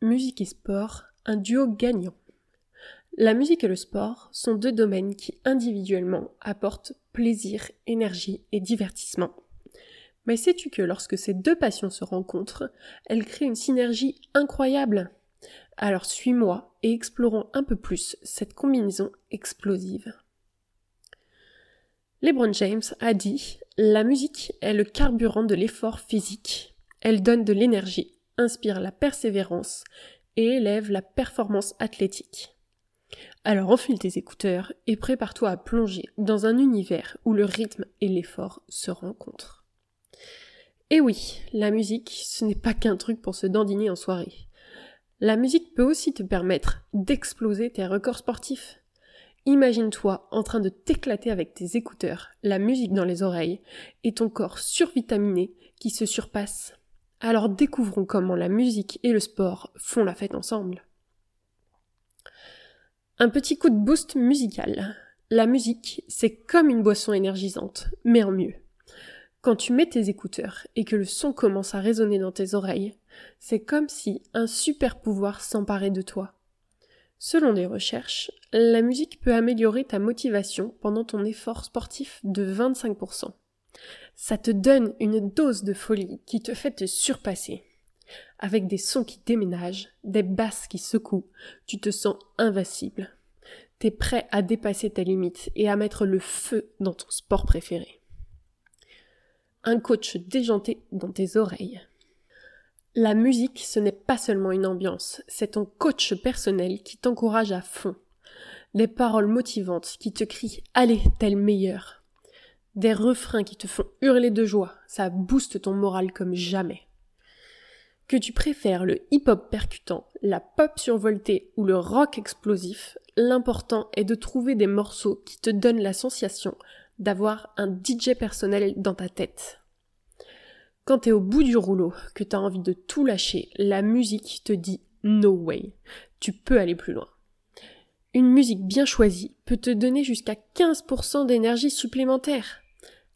Musique et sport, un duo gagnant. La musique et le sport sont deux domaines qui individuellement apportent plaisir, énergie et divertissement. Mais sais-tu que lorsque ces deux passions se rencontrent, elles créent une synergie incroyable? Alors suis-moi et explorons un peu plus cette combinaison explosive. LeBron James a dit La musique est le carburant de l'effort physique. Elle donne de l'énergie inspire la persévérance et élève la performance athlétique. Alors enfile tes écouteurs et prépare-toi à plonger dans un univers où le rythme et l'effort se rencontrent. Et oui, la musique, ce n'est pas qu'un truc pour se dandiner en soirée. La musique peut aussi te permettre d'exploser tes records sportifs. Imagine-toi en train de t'éclater avec tes écouteurs, la musique dans les oreilles, et ton corps survitaminé qui se surpasse. Alors découvrons comment la musique et le sport font la fête ensemble. Un petit coup de boost musical. La musique, c'est comme une boisson énergisante, mais en mieux. Quand tu mets tes écouteurs et que le son commence à résonner dans tes oreilles, c'est comme si un super pouvoir s'emparait de toi. Selon les recherches, la musique peut améliorer ta motivation pendant ton effort sportif de 25% ça te donne une dose de folie qui te fait te surpasser. Avec des sons qui déménagent, des basses qui secouent, tu te sens invincible. T'es prêt à dépasser tes limites et à mettre le feu dans ton sport préféré. Un coach déjanté dans tes oreilles. La musique, ce n'est pas seulement une ambiance, c'est ton coach personnel qui t'encourage à fond. Des paroles motivantes qui te crient Allez, t'es le meilleur des refrains qui te font hurler de joie, ça booste ton moral comme jamais. Que tu préfères le hip-hop percutant, la pop survoltée ou le rock explosif, l'important est de trouver des morceaux qui te donnent la sensation d'avoir un DJ personnel dans ta tête. Quand t'es au bout du rouleau, que t'as envie de tout lâcher, la musique te dit no way. Tu peux aller plus loin. Une musique bien choisie peut te donner jusqu'à 15% d'énergie supplémentaire.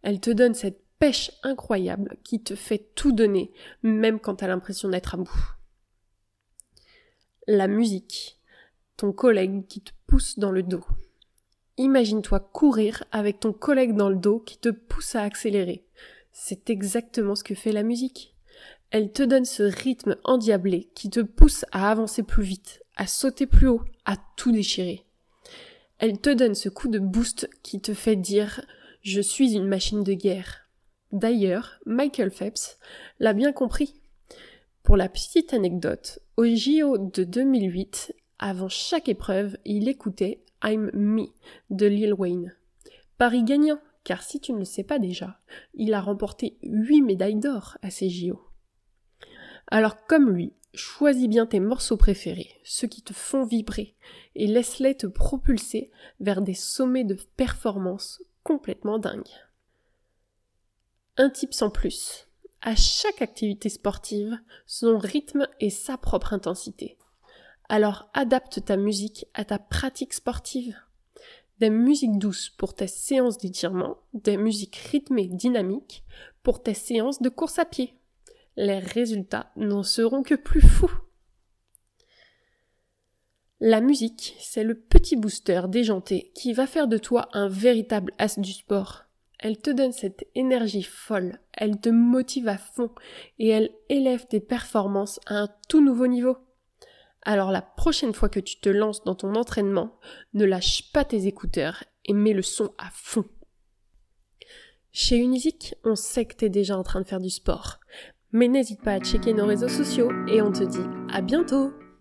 Elle te donne cette pêche incroyable qui te fait tout donner, même quand t'as l'impression d'être à bout. La musique, ton collègue qui te pousse dans le dos. Imagine-toi courir avec ton collègue dans le dos qui te pousse à accélérer. C'est exactement ce que fait la musique. Elle te donne ce rythme endiablé qui te pousse à avancer plus vite, à sauter plus haut, à tout déchirer. Elle te donne ce coup de boost qui te fait dire je suis une machine de guerre. D'ailleurs, Michael Phelps l'a bien compris. Pour la petite anecdote, au JO de 2008, avant chaque épreuve, il écoutait I'm Me de Lil Wayne. Paris gagnant, car si tu ne le sais pas déjà, il a remporté 8 médailles d'or à ces JO. Alors comme lui, choisis bien tes morceaux préférés, ceux qui te font vibrer, et laisse-les te propulser vers des sommets de performance complètement dingue. Un type sans plus. À chaque activité sportive, son rythme et sa propre intensité. Alors adapte ta musique à ta pratique sportive. Des musiques douces pour tes séances d'étirement, des musiques rythmées dynamiques pour tes séances de course à pied. Les résultats n'en seront que plus fous. La musique, c'est le petit booster déjanté qui va faire de toi un véritable as du sport. Elle te donne cette énergie folle, elle te motive à fond et elle élève tes performances à un tout nouveau niveau. Alors la prochaine fois que tu te lances dans ton entraînement, ne lâche pas tes écouteurs et mets le son à fond. Chez Unisic, on sait que t'es déjà en train de faire du sport. Mais n'hésite pas à checker nos réseaux sociaux et on te dit à bientôt